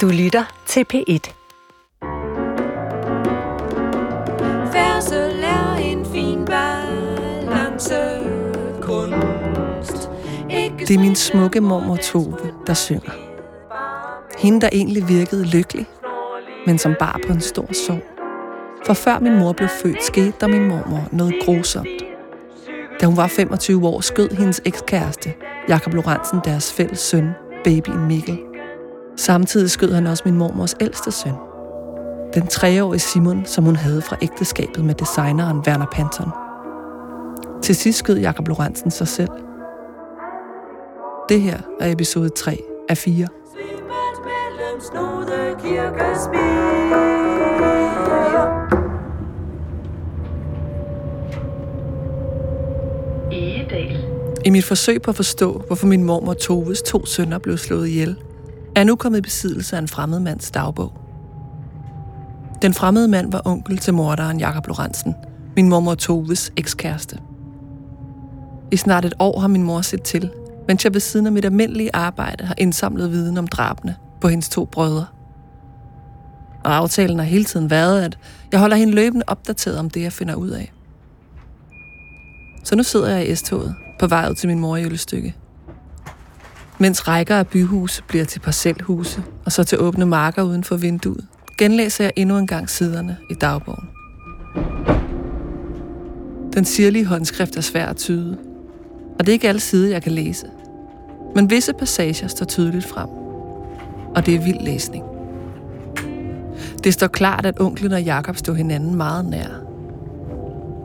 Du lytter til P1. Færdsel er en fin balance kunst. Ikke Det er min smukke mormor Tove, der synger. Hende, der egentlig virkede lykkelig, men som bar på en stor sorg. For før min mor blev født, skete der min mormor noget grusomt. Da hun var 25 år, skød hendes ekskæreste, Jakob Lorentzen, deres fælles søn, babyen Mikkel. Samtidig skød han også min mormors ældste søn. Den treårige Simon, som hun havde fra ægteskabet med designeren Werner Panton. Til sidst skød Jakob Lorentzen sig selv. Det her er episode 3 af 4. Slippet mellem Snode kirkespir. Egedal. I mit forsøg på at forstå, hvorfor min mormor Toves to sønner blev slået ihjel, er nu kommet i besiddelse af en fremmed mands dagbog. Den fremmede mand var onkel til morderen Jakob Lorentzen, min mormor Toves ekskæreste. I snart et år har min mor set til, mens jeg ved siden af mit almindelige arbejde har indsamlet viden om drabene på hendes to brødre. Og aftalen har hele tiden været, at jeg holder hende løbende opdateret om det, jeg finder ud af. Så nu sidder jeg i S-toget på vej ud til min mor i Ølstykke. Mens rækker af byhuse bliver til parcelhuse og så til åbne marker uden for vinduet, genlæser jeg endnu en gang siderne i dagbogen. Den sirlige håndskrift er svær at tyde, og det er ikke alle sider, jeg kan læse. Men visse passager står tydeligt frem, og det er vild læsning. Det står klart, at onklen og Jakob stod hinanden meget nær.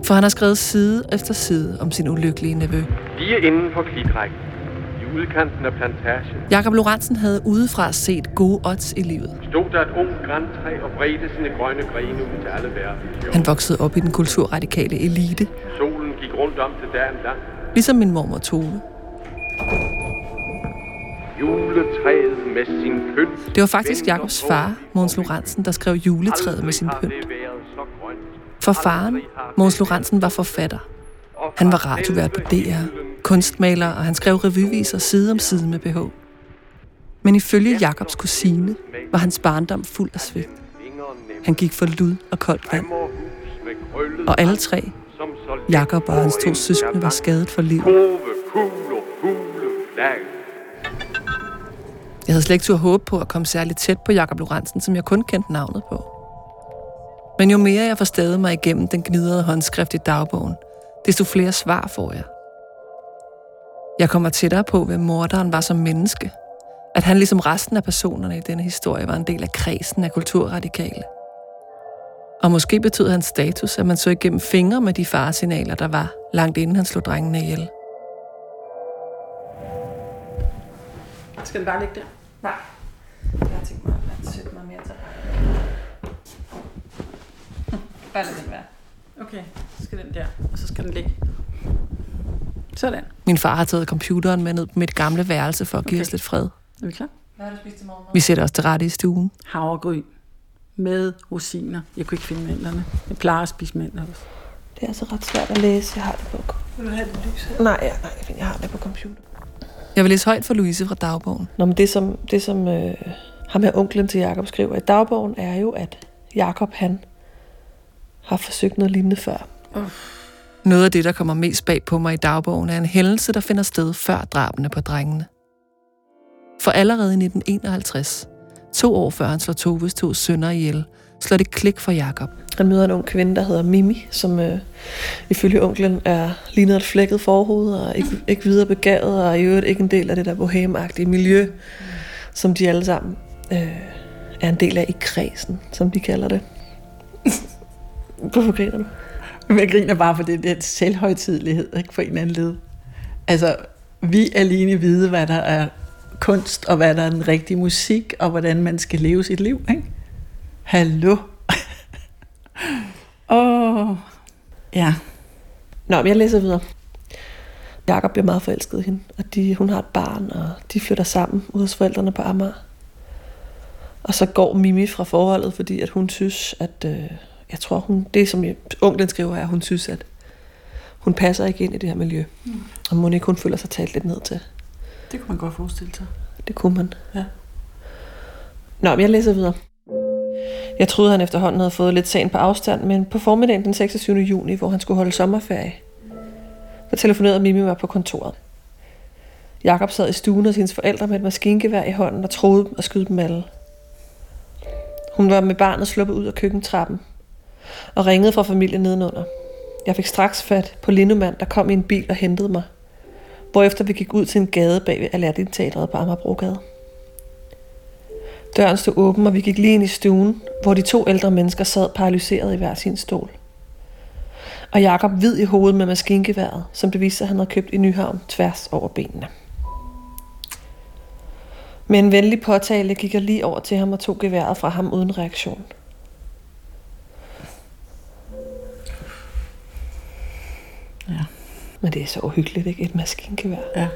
For han har skrevet side efter side om sin ulykkelige nevø. Lige inden for klitrækken, udkanten af plantagen, Jakob Lorentzen havde udefra set gode odds i livet. stod der et ungt græntræ og bredte sine grønne grene ud til alle verdens Han voksede op i den kulturradikale elite, Solen gik rundt om til dagen lang. ligesom min mormor Tove. Juletræet med sin pynt. Det var faktisk Jakobs far, Måns Lorentzen, der skrev juletræet med sin pynt. For faren, Måns Lorentzen, var forfatter. Han var radiovært på DR, kunstmaler, og han skrev revyviser side om side med BH. Men ifølge Jakobs kusine var hans barndom fuld af svigt. Han gik for lud og koldt vand, og alle tre, Jakob og hans to søskende, var skadet for livet. Jeg havde slet ikke turde håbe på at komme særligt tæt på Jakob Lorentzen, som jeg kun kendte navnet på. Men jo mere jeg forstadede mig igennem den gnidrede håndskrift i dagbogen, desto flere svar får jeg. Jeg kommer tættere på, hvem morderen var som menneske. At han ligesom resten af personerne i denne historie var en del af kredsen af kulturradikale. Og måske betød hans status, at man så igennem fingre med de faresignaler, der var langt inden han slog drengene ihjel. Skal den bare ligge der? Nej. Jeg har tænkt mig at sætte mig mere til Bare lad den være. Okay, så skal den der, og så skal den ligge. Sådan. Min far har taget computeren med ned på mit gamle værelse for at give Okay. os lidt fred. Er vi klar? Hvad har du spist til morgen? Vi sætter os til rette i stuen. Havregryn med rosiner. Jeg kunne ikke finde mandlerne. Jeg plejer at spise mandler også. Det er altså ret svært at læse. Jeg har det på. Vil du have det lys her? Nej, ja, nej, jeg har det på computer. Jeg vil læse højt for Louise fra dagbogen. Nå, men det som, det som øh, ham her onklen til Jakob skriver i dagbogen, er jo, at Jakob han har forsøgt noget lignende før. Noget af det, der kommer mest bag på mig i dagbogen, er en hændelse, der finder sted før drabene på drengene. For allerede i 1951, to år før han slår Toves to sønner ihjel, slår det klik for Jakob. Han møder en ung kvinde, der hedder Mimi, som øh, ifølge onklen er lignet et flækket forhoved, og ikke, ikke videre begavet, og i øvrigt ikke en del af det der bohemagtige miljø, mm. som de alle sammen øh, er en del af i kredsen, som de kalder det. Hvorfor griner du? Men jeg griner bare for det der selvhøjtidlighed, ikke for en anden led. Altså, vi alene vide, hvad der er kunst, og hvad der er den rigtige musik, og hvordan man skal leve sit liv, ikke? Hallo? Åh, oh, ja. Nå, men jeg læser videre. Jakob bliver meget forelsket i hende, og de, hun har et barn, og de flytter sammen ud hos forældrene på Amager. Og så går Mimi fra forholdet, fordi at hun synes, at... Øh, jeg tror, hun, det som onklen skriver er, at hun synes, at hun passer ikke ind i det her miljø. Mm. Og må ikke hun føler sig talt lidt ned til. Det kunne man godt forestille sig. Det kunne man. Ja. Nå, men jeg læser videre. Jeg troede, han efterhånden havde fået lidt sagen på afstand, men på formiddagen den 26. juni, hvor han skulle holde sommerferie, der telefonerede Mimi mig på kontoret. Jakob sad i stuen hos hendes forældre med et maskingevær i hånden og troede at skyde dem alle. Hun var med barnet sluppet ud af køkkentrappen og ringede fra familien nedenunder. Jeg fik straks fat på Lindemann, der kom i en bil og hentede mig, hvorefter vi gik ud til en gade bag ved Aladdin Teatret på Amagerbrogade. Døren stod åben, og vi gik lige ind i stuen, hvor de to ældre mennesker sad paralyseret i hver sin stol. Og Jakob hvid i hovedet med maskingeværet, som det viste sig, at han havde købt i Nyhavn tværs over benene. Med en venlig påtale gik jeg lige over til ham og tog geværet fra ham uden reaktion. Men det er så uhyggeligt, ikke? Et maskingevær. Ja.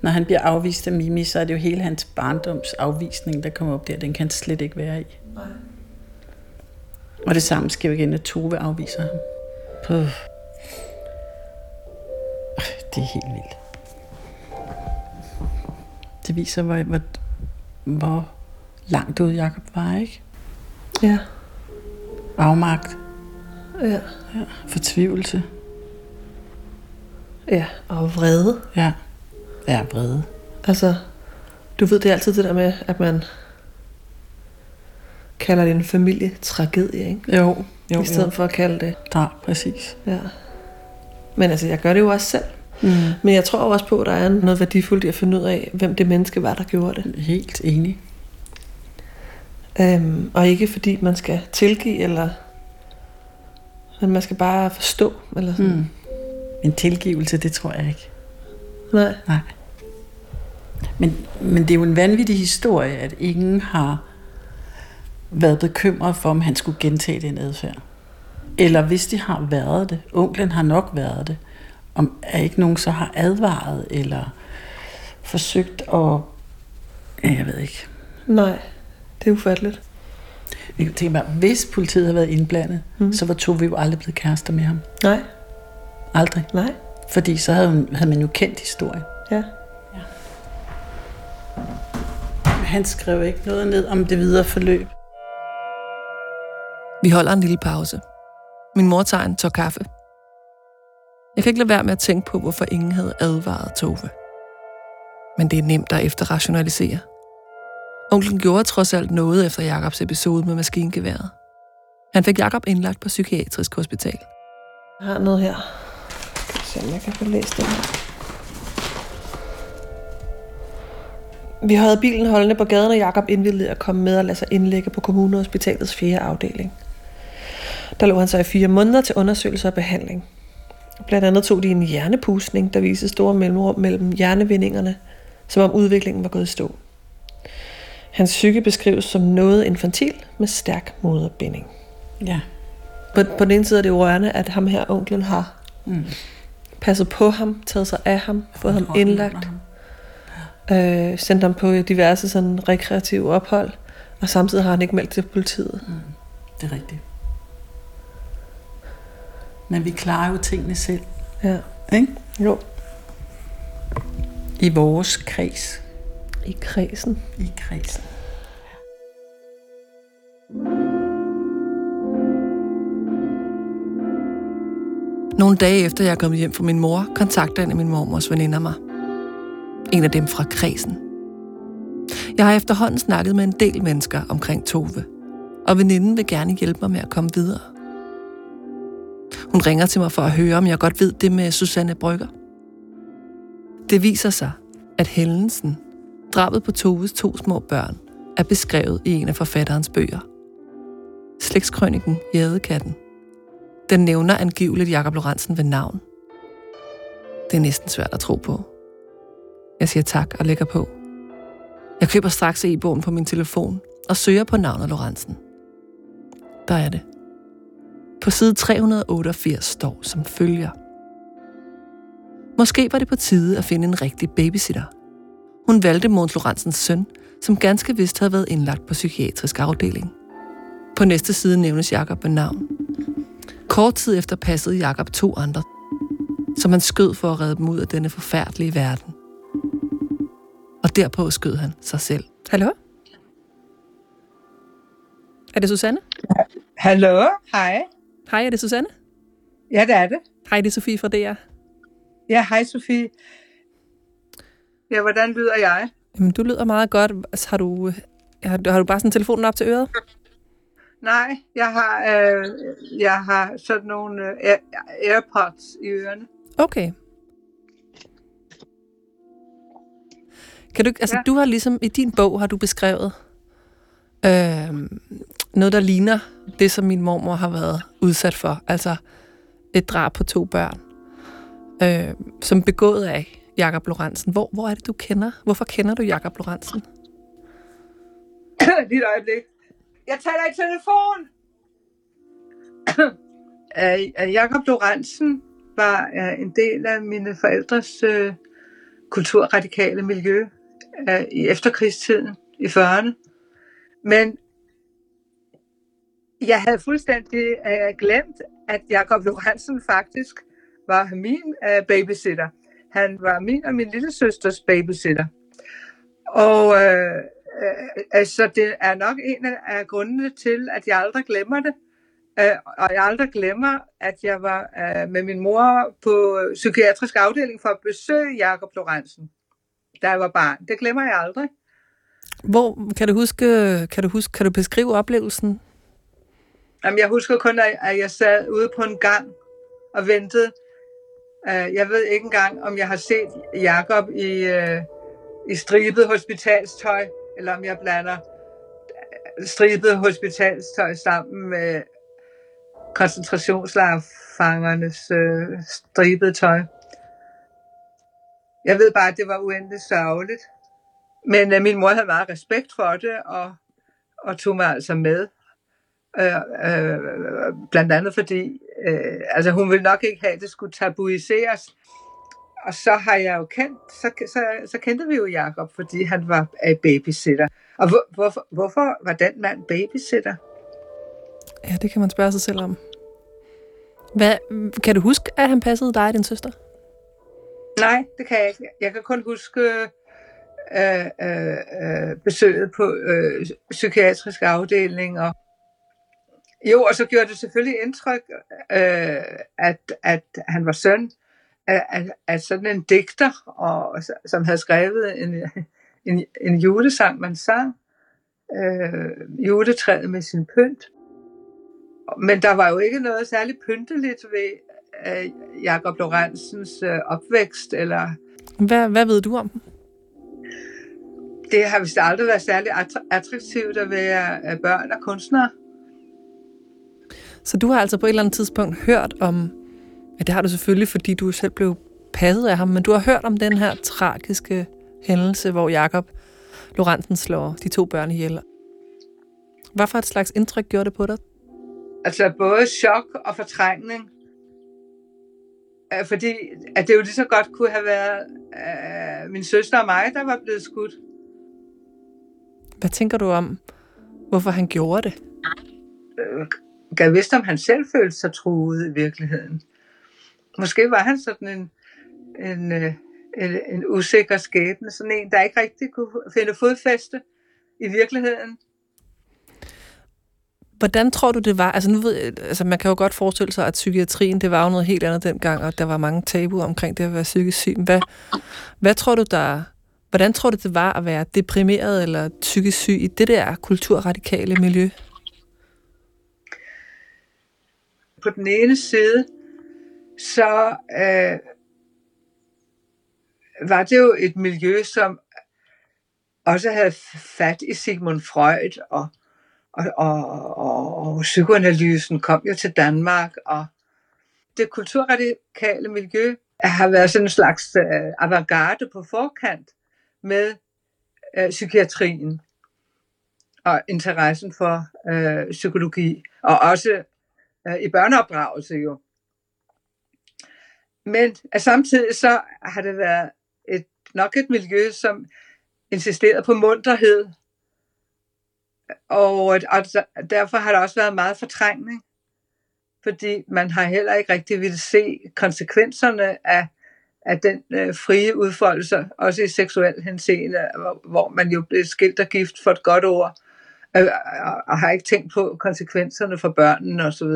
Når han bliver afvist af Mimi, så er det jo hele hans barndoms afvisning, der kommer op der. Den kan han slet ikke være i. Nej. Og det samme sker jo igen, at Tove afviser ham. Puh. Det er helt vildt. Det viser, hvor, hvor, hvor langt ud Jacob var, ikke? Ja. Afmagt, Ja. ja. fortvivlelse, Ja, og vrede. ja. Ja, vrede. Altså, du ved, det er altid det der med, at man kalder det en familietragedie, ikke? Jo, jo, I stedet jo. for at kalde det, Ja, præcis. ja. Men altså, jeg gør det jo også selv. Mm. Men jeg tror også på, at der er noget værdifuldt i at finde ud af, hvem det menneske var, der gjorde det. Helt enig. Øhm, og ikke fordi man skal tilgive, eller... Men man skal bare forstå, eller sådan. Mm. En tilgivelse, det tror jeg ikke. Nej. Nej. Men, men det er jo en vanvittig historie, at ingen har været bekymret for, om han skulle gentage den adfærd. Eller hvis de har været det, onklen har nok været det, om er ikke nogen så har advaret, eller forsøgt at... Jeg ved ikke. Nej, det er ufatteligt. Jeg kan tænke mig, hvis politiet havde været indblandet, mm. så var Tove jo aldrig blevet kærester med ham. Nej, Aldrig. nej, Fordi så havde, havde man jo kendt historien. ja. Han skrev ikke noget ned om det videre forløb. Vi holder en lille pause. Min mor tager en tår kaffe. Jeg kan ikke lade være med at tænke på, hvorfor ingen havde advaret Tove. Men det er nemt at efterrationalisere. Onklen gjorde trods alt noget efter Jakobs episode med maskingeværet. Han fik Jakob indlagt på psykiatrisk hospital. Jeg har noget her. Se, om jeg kan få læst det her. Vi havde bilen holdende på gaden, og Jakob indvildede at komme med og lade sig indlægge på kommunehospitalets fjerde afdeling. Der lå han så i fire måneder til undersøgelse og behandling. Blandt andet tog de en hjernepusning, der viste store mellemrum mellem hjernevindingerne, som om udviklingen var gået i stå. Hans psyke beskrives som noget infantil med stærk moderbinding. Ja. På, på den ene side er det jo rørende, at ham her, onklen, har Mm. Passet på ham, taget sig af ham, fået ham indlagt, ham. øh, sendt ham på diverse sådan rekreative ophold, og samtidig har han ikke meldt til politiet. Det er rigtigt. Men vi klarer jo tingene selv, Ja. ikke? Jo. I vores kreds. I kredsen. I kredsen. Nogle dage efter jeg er kommet hjem fra min mor, kontakter en af min mormors veninder mig. En af dem fra kredsen. Jeg har efterhånden snakket med en del mennesker omkring Tove, og veninden vil gerne hjælpe mig med at komme videre. Hun ringer til mig for at høre, om jeg godt ved det med Susanne Brygger. Det viser sig, at hændelsen, drabet på Toves to små børn, er beskrevet i en af forfatterens bøger. Slægtskrøniken Jædekatten. Den nævner angiveligt Jakob Lorentzen ved navn. Det er næsten svært at tro på. Jeg siger tak og lægger på. Jeg køber straks e-bogen på min telefon og søger på navnet Lorentzen. Der er det. På side 388 står som følger. Måske var det på tide at finde en rigtig babysitter. Hun valgte Måns Lorentzens søn, som ganske vist havde været indlagt på psykiatrisk afdeling. På næste side nævnes Jakob ved navn. Kort tid efter passede Jakob to andre, som han skød for at redde dem ud af denne forfærdelige verden. Og derpå skød han sig selv. Hallo? Er det Susanne? Hallo, hej. Hej, er det Susanne? Ja, det er det. Hej, det er Sofie fra DR. Ja, hej Sofie. Ja, hvordan lyder jeg? Jamen, du lyder meget godt. Altså, Har du, har, har du bare sådan telefonen op til øret? Nej, jeg har, øh, jeg har sådan nogle øh, Air- AirPods i ørerne. Okay. Kan du, altså, ja. Ja. du har ligesom, i din bog har du beskrevet øh, noget, der ligner det, som min mormor har været udsat for. Altså et drab på to børn, øh, som begået af Jakob Lorentzen. Hvor, hvor er det, du kender? Hvorfor kender du Jakob Lorentzen? Lige et øjeblik. Jeg taler i telefon. Øh, Jakob Lorentzen var en del af mine forældres øh, kulturradikale miljø øh, i efterkrigstiden, i 40'erne. Men jeg havde fuldstændig øh, glemt, at Jakob Lorentzen faktisk var min øh, babysitter. Han var min og min lille søsters babysitter. Og øh, øh, altså, det er nok en af- grundene til, at jeg aldrig glemmer det. Øh, og jeg aldrig glemmer, at jeg var øh, med min mor på psykiatrisk afdeling for at besøge Jakob Lorentzen, da jeg var barn. Det glemmer jeg aldrig. Hvor, kan du huske, kan du huske, kan du beskrive oplevelsen? Jamen, jeg husker kun, at at jeg sad ude på en gang og ventede. Øh, Jeg ved ikke engang, om jeg har set Jakob i, øh, i stribet hospitalstøj, eller om jeg blander øh, stribet hospitalstøj sammen med koncentrationslejrfangernes øh, stribede tøj. Jeg ved bare, at det var uendeligt sørgeligt. Men øh, min mor havde meget respekt for det, og, og tog mig altså med. Øh, øh, blandt andet fordi, øh, altså hun ville nok ikke have, at det skulle tabuiseres. Og så har jeg jo kendt, så, så, så kendte vi jo Jakob, fordi han var øh, babysitter. Og hvor, hvorfor, hvorfor var den mand babysitter? Ja, det kan man spørge sig selv om. Hvad, kan du huske, at han passede dig og din søster? Nej, det kan jeg ikke. Jeg kan kun huske øh, øh, øh, besøget på øh, psykiatrisk afdeling. Og jo, og så gjorde det selvfølgelig indtryk, øh, at, at han var søn af, af, af sådan en digter, og, som havde skrevet en, en, en julesang, man sang. Øh, juletræet med sin pynt. Men der var jo ikke noget særligt pynteligt ved øh, Jakob Lorentzens øh, opvækst, eller Hvad, hvad ved du om? det har vist aldrig været særlig attra- attraktivt at være øh, børn af kunstnere. Så du har altså på et eller andet tidspunkt hørt om, ja det har du selvfølgelig, fordi du selv blev passet af ham, men du har hørt om den her tragiske hændelse, hvor Jakob Lorentzen slår de to børn ihjel. Hvad for et slags indtryk gjorde det på dig? Altså både chok og fortrængning. Øh, Fordi at det jo lige så godt kunne have været øh, min søster og mig, der var blevet skudt. Hvad tænker du om, hvorfor han gjorde det? Øh, Gav vidst, om han selv følte sig truet i virkeligheden. Måske var han sådan en, en, øh, en, en usikker skæbne, sådan en, der ikke rigtig kunne finde fodfæste i virkeligheden. Hvordan tror du, det var? Altså, nu ved, altså, man kan jo godt forestille sig, at psykiatrien, det var jo noget helt andet dengang, og der var mange tabuer omkring det at være psykisk syg. Hvad, hvad tror du, der... Hvordan tror du, det var at være deprimeret eller psykisk syg i det der kulturradikale miljø? på den ene side, så øh, var det jo et miljø, som også havde fat i Sigmund Freud, og, og, og, og, og psykoanalysen kom jo til Danmark, og det kulturradikale miljø har været sådan en slags øh, avantgarde på forkant med øh, psykiatrien og interessen for øh, psykologi, og også øh, i børneopdragelse jo. Men at samtidig så har det været et, nok et miljø, som insisterede på munterhed. Og, øh, og derfor har der også været meget fortrængning. Fordi man har heller ikke rigtig ville se konsekvenserne af, af den øh, frie udfoldelse, også i seksuel henseende, hvor, hvor man jo blev skilt og gift for et godt ord. øh, og, og har ikke tænkt på konsekvenserne for børnene osv.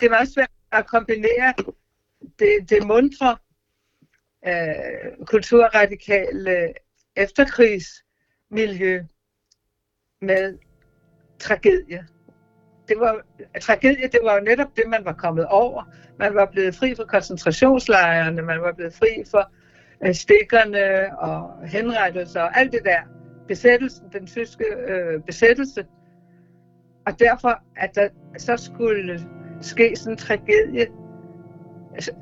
Det er meget svært at kombinere det, det mundre øh, kulturradikale efterkrigsmiljø med tragedie. Det var, tragedie, det var jo netop det, man var kommet over. Man var blevet fri fra koncentrationslejrene, man var blevet fri for øh, stikkerne og henrettelser og alt det der. Besættelsen, den tyske øh, besættelse. Og derfor, at der så skulle ske sådan en tragedie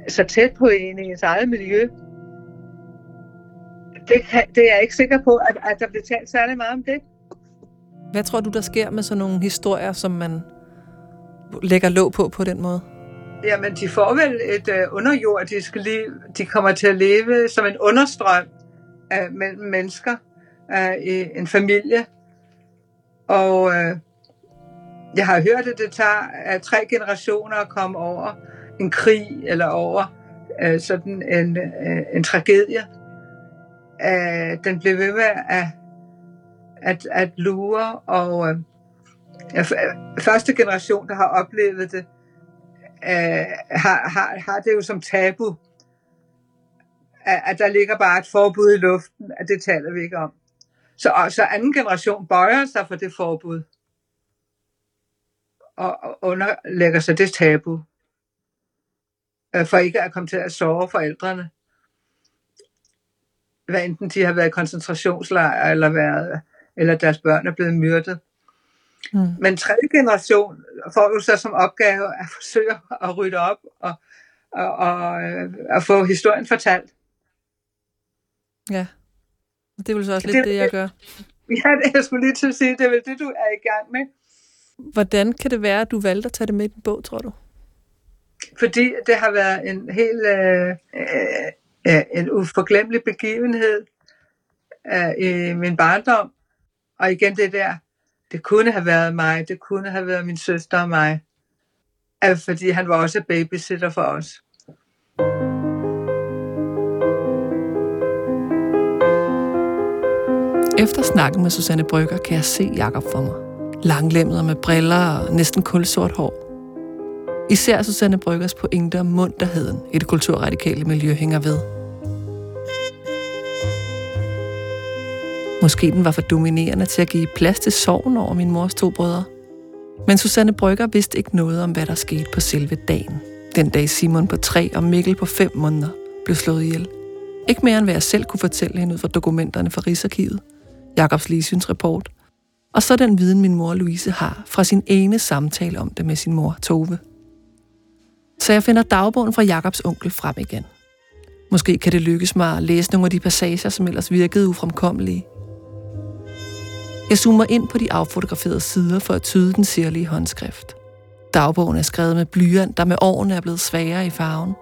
så tæt på en i ens eget miljø, det, kan, det er jeg ikke sikker på, at, at der bliver talt særlig meget om det. Hvad tror du, der sker med sådan nogle historier, som man lægger låg på på den måde? Jamen, de får vel et øh, underjordisk liv. De kommer til at leve som en understrøm af mellem mennesker af i en familie. Og øh, jeg har hørt, at det tager at tre generationer at komme over en krig eller over øh, sådan en, øh, en tragedie. Øh, den blev ved med at, at, at lure, og øh, øh, første generation, der har oplevet det, øh, har, har, har det jo som tabu, at, at der ligger bare et forbud i luften, at det taler vi ikke om. Så, og, så anden generation bøjer sig for det forbud, og, og underlægger sig det tabu, øh, for ikke at komme til at sove forældrene. Hvad enten de har været i koncentrationslejr, eller, været, eller deres børn er blevet myrdet. Mm. Men tredje generation får jo så som opgave at forsøge at rydde op og, og, og øh, at få historien fortalt. Ja, det er vel så også det, lidt det, jeg gør. Ja, det, jeg skulle lige til at sige, det er vel det, du er i gang med. Hvordan kan det være, at du valgte at tage det med i din bog, tror du? Fordi det har været en helt øh, øh, øh, en uforglemmelig begivenhed øh, i min barndom. Og igen det der, det kunne have været mig, det kunne have været min søster og mig. Altså, fordi han var også babysitter for os. Efter snakken med Susanne Brygger kan jeg se Jakob for mig. Langlemmet med briller og næsten kulsort hår. Især Susanne Bryggers pointer om munterheden i det kulturradikale miljø hænger ved. Måske den var for dominerende til at give plads til sorgen over min mors to brødre. Men Susanne Brygger vidste ikke noget om, hvad der skete på selve dagen. Den dag Simon på tre og Mikkel på fem måneder blev slået ihjel. Ikke mere end hvad jeg selv kunne fortælle hende ud fra dokumenterne fra Rigsarkivet, Jakobs Lisyns rapport, og så den viden, min mor Louise har fra sin ene samtale om det med sin mor Tove. Så jeg finder dagbogen fra Jakobs onkel frem igen. Måske kan det lykkes mig at læse nogle af de passager, som ellers virkede ufremkommelige. Jeg zoomer ind på de affotograferede sider for at tyde den sirlige håndskrift. Dagbogen er skrevet med blyant, der med årene er blevet svagere i farven.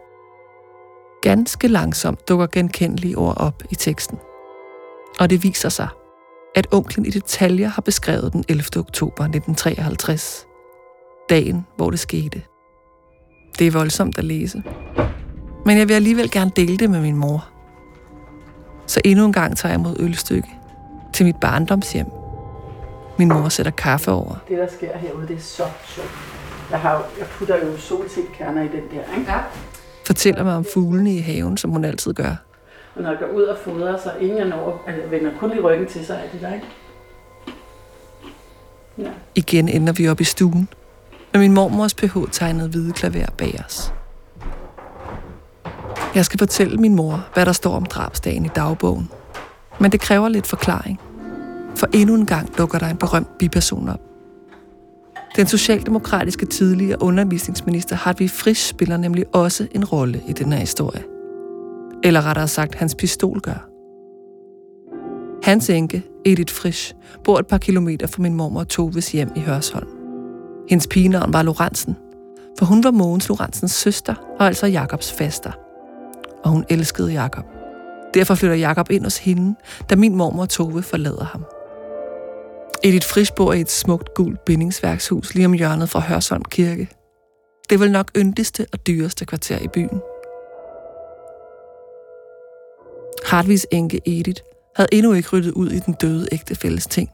Ganske langsomt dukker genkendelige ord op i teksten. Og det viser sig, at onklen i detaljer har beskrevet den 11. oktober 1953. Dagen, hvor det skete. Det er voldsomt at læse. Men jeg vil alligevel gerne dele det med min mor. Så endnu en gang tager jeg mod ølstykke til mit barndomshjem. Min mor sætter kaffe over. Det, der sker herude, det er så sjovt. Jeg, har, jeg putter jo solsikkerner i den der, ikke? Ja. Fortæller mig om fuglene i haven, som hun altid gør. Og når jeg går ud og fodrer, så ingen jeg når, altså, vender kun lige ryggen til, så er det der, ikke? Ja. Igen ender vi op i stuen, når min mormors ph tegnede hvide klaver bag os. Jeg skal fortælle min mor, hvad der står om drabsdagen i dagbogen. Men det kræver lidt forklaring. For endnu en gang dukker der en berømt biperson op. Den socialdemokratiske tidligere undervisningsminister Hartwig Frisch spiller nemlig også en rolle i den her historie. Eller rettere sagt, hans pistol gør. Hans enke, Edith Frisch, bor et par kilometer fra min mormor Toves hjem i Hørsholm. Hendes pigenavn var Lorentzen, for hun var Mogens Lorentzens søster og altså Jakobs faster. Og hun elskede Jakob. Derfor flytter Jakob ind hos hende, da min mormor Tove forlader ham. Edith Frisch bor i et smukt gult bindingsværkshus lige om hjørnet fra Hørsholm Kirke. Det er vel nok yndigste og dyreste kvarter i byen. Hartvigs enke Edith havde endnu ikke ryddet ud i den døde ægtefælles ting.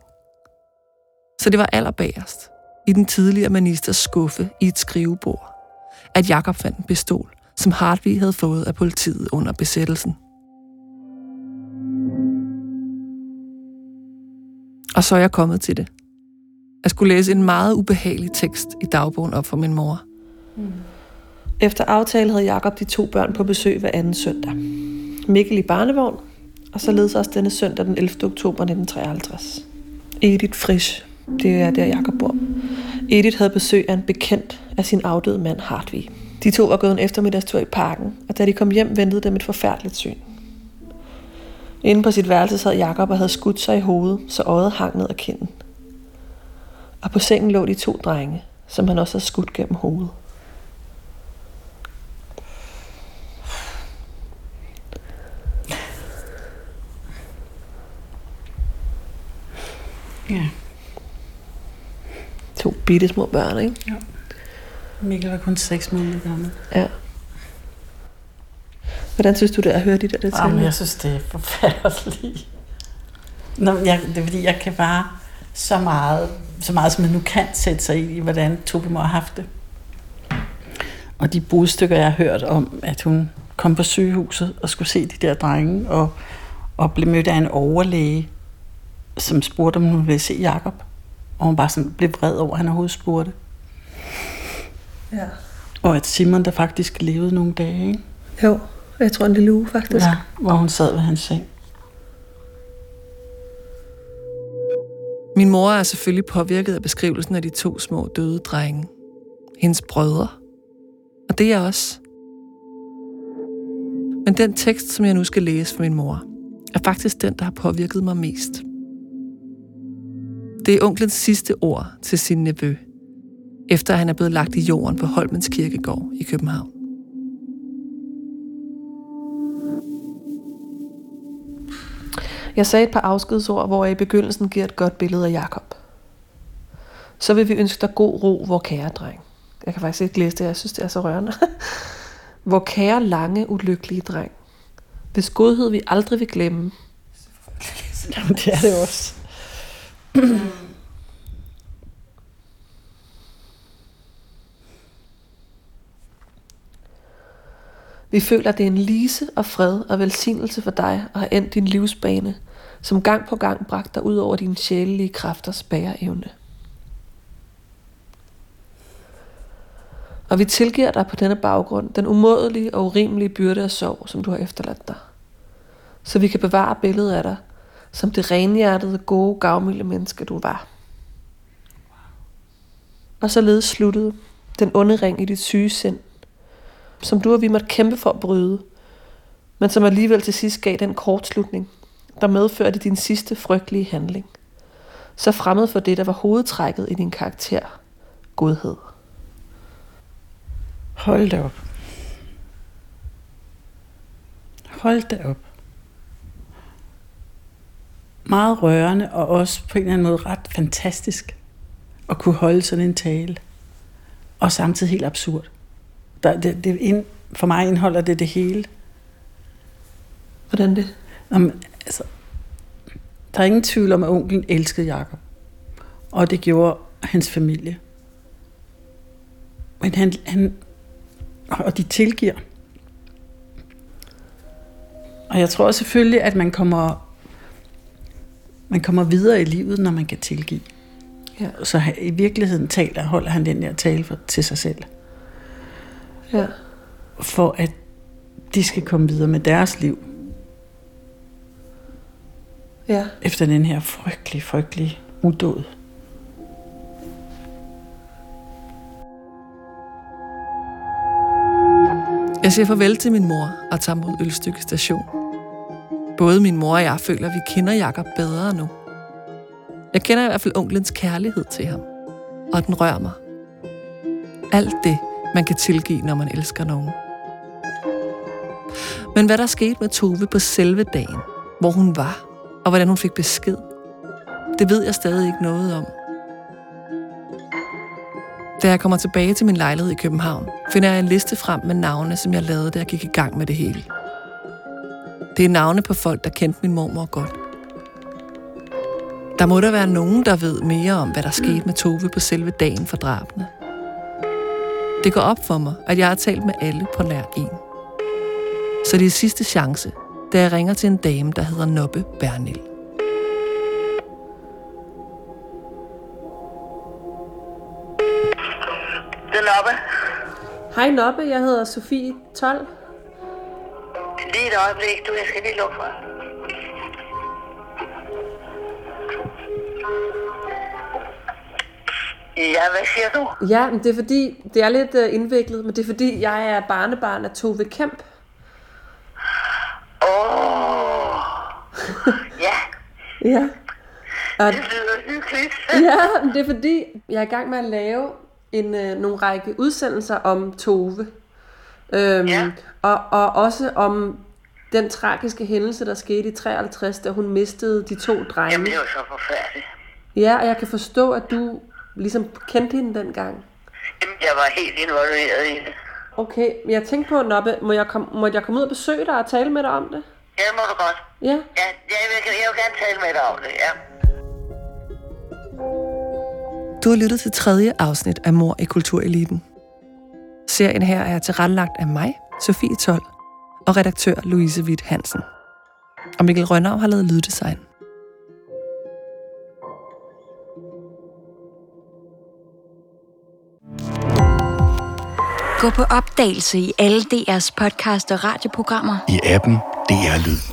Så det var allerbagerst, i den tidligere ministers skuffe i et skrivebord, at Jakob fandt en pistol, som Hartvig havde fået af politiet under besættelsen. Og så er jeg kommet til det. Jeg skulle læse en meget ubehagelig tekst i dagbogen op for min mor. Mm. Efter aftale havde Jakob de to børn på besøg hver anden søndag. Mikkel i barnevogn, og således også denne søndag den 11. oktober 1953. Edith Frisch, det er der Jakob bor. Edith havde besøg af en bekendt af sin afdøde mand Hartvig. De to var gået en eftermiddagstur i parken, og da de kom hjem, ventede dem et forfærdeligt syn. Inde på sit værelse sad Jakob og havde skudt sig i hovedet, så øjet hang ned ad kinden. Og på sengen lå de to drenge, som han også havde skudt gennem hovedet. Ja. Bitte små børn, ikke? ja. Mikkel var kun 6 måneder gammel. Ja. Hvordan synes du det er at høre de der Jamen, detaljer? jeg synes, det er forfærdeligt. Nå, jeg, det er fordi, jeg kan bare så meget, så meget som man nu kan sætte sig i, hvordan Tobi må have haft det. Og de budstykker, jeg har hørt om, at hun kom på sygehuset og skulle se de der drenge, og, og blev mødt af en overlæge, som spurgte, om hun ville se Jakob. Og hun bare sådan blev vred over, at han overhovedet spurgte. Ja. Og at Simon der faktisk levede nogle dage, ikke? Jo, jeg tror en lille uge faktisk. Ja, hvor hun sad ved hans seng. Min mor er selvfølgelig påvirket af beskrivelsen af de to små døde drenge. Hendes brødre. Og det er jeg også. Men den tekst, som jeg nu skal læse for min mor, er faktisk den, der har påvirket mig mest. Det er onklens sidste ord til sin nevø, efter han er blevet lagt i jorden på Holmens Kirkegård i København. Jeg sagde et par afskedsord, hvor jeg i begyndelsen giver et godt billede af Jakob. Så vil vi ønske dig god ro, hvor kære dreng. Jeg kan faktisk ikke læse det, jeg synes, det er så rørende. hvor kære, lange, ulykkelige dreng. Hvis godhed vi aldrig vil glemme. Jamen, det er det også. Vi føler, det er en lise og fred og velsignelse for dig at have endt din livsbane, som gang på gang bragte dig ud over dine sjælelige kræfters bæreevne. Og vi tilgiver dig på denne baggrund den umådelige og urimelige byrde af sorg, som du har efterladt dig. Så vi kan bevare billedet af dig, som det renhjertede, gode, gavmilde menneske, du var. Og således sluttede den onde ring i dit syge sind, som du og vi måtte kæmpe for at bryde, men som alligevel til sidst gav den kortslutning, der medførte din sidste frygtelige handling. Så fremmed for det, der var hovedtrækket i din karakter, godhed. Hold da op. Hold da op. Meget rørende, og også på en eller anden måde ret fantastisk at kunne holde sådan en tale. Og samtidig helt absurd. Der, det, det, ind, for mig indeholder det det hele. Hvordan det? Om, altså, der er ingen tvivl om, at onklen elskede Jakob. Og det gjorde hans familie. Men han, han og de tilgiver. Og jeg tror selvfølgelig, at man kommer, man kommer videre i livet, når man kan tilgive. Ja. Så i virkeligheden taler, holder han den der tale for, til sig selv. Ja. For at de skal komme videre med deres liv. Ja. Efter den her frygtelige, frygtelige udåd. Jeg siger farvel til min mor og tager mod Ølstykke station. Både min mor og jeg føler, at vi kender Jakob bedre nu. Jeg kender i hvert fald onklens kærlighed til ham, og den rører mig. Alt det, man kan tilgive, når man elsker nogen. Men hvad der skete med Tove på selve dagen, hvor hun var, og hvordan hun fik besked, det ved jeg stadig ikke noget om. Da jeg kommer tilbage til min lejlighed i København, finder jeg en liste frem med navne, som jeg lavede, da jeg gik i gang med det hele. Det er navne på folk, der kendte min mormor godt. Der må der være nogen, der ved mere om, hvad der skete med Tove på selve dagen for drabene. Det går op for mig, at jeg har talt med alle på nær en. Så det er sidste chance, da jeg ringer til en dame, der hedder Nobbe Bernil. Det er Loppe. Hej Nobbe, jeg hedder Sofie 12. Lige et øjeblik, du. Jeg skal lige lukke for. Ja, hvad siger du? Ja, men det er fordi, det er lidt uh, indviklet, men det er fordi, jeg er barnebarn af Tove Kemp. Åh. Oh. ja, Ja. Og, det lyder hyggeligt. ja, men det er fordi, jeg er i gang med at lave en, øh, nogle række udsendelser om Tove. Øhm, Ja. og, og også om den tragiske hændelse, der skete i 53, da hun mistede de to drenge. Jamen, det var så forfærdeligt. Ja, og jeg kan forstå, at du ligesom kendte hende dengang. Jamen, jeg var helt involveret i det. Okay, men jeg tænkte på, Nobbe, må jeg, kom, må jeg komme ud og besøge dig og tale med dig om det? Ja, det må du godt. Ja. Ja, jeg vil, jeg vil gerne tale med dig om det, ja. Du har lyttet til tredje afsnit af Mor i Kultureliten. Serien her er tilrettelagt af mig, Sofie Tol, og redaktør Louise Witt Hansen. Og Mikkel Rønnav har lavet lyddesign. Gå på opdagelse i alle DR's podcast og radioprogrammer. i appen DR Lyd.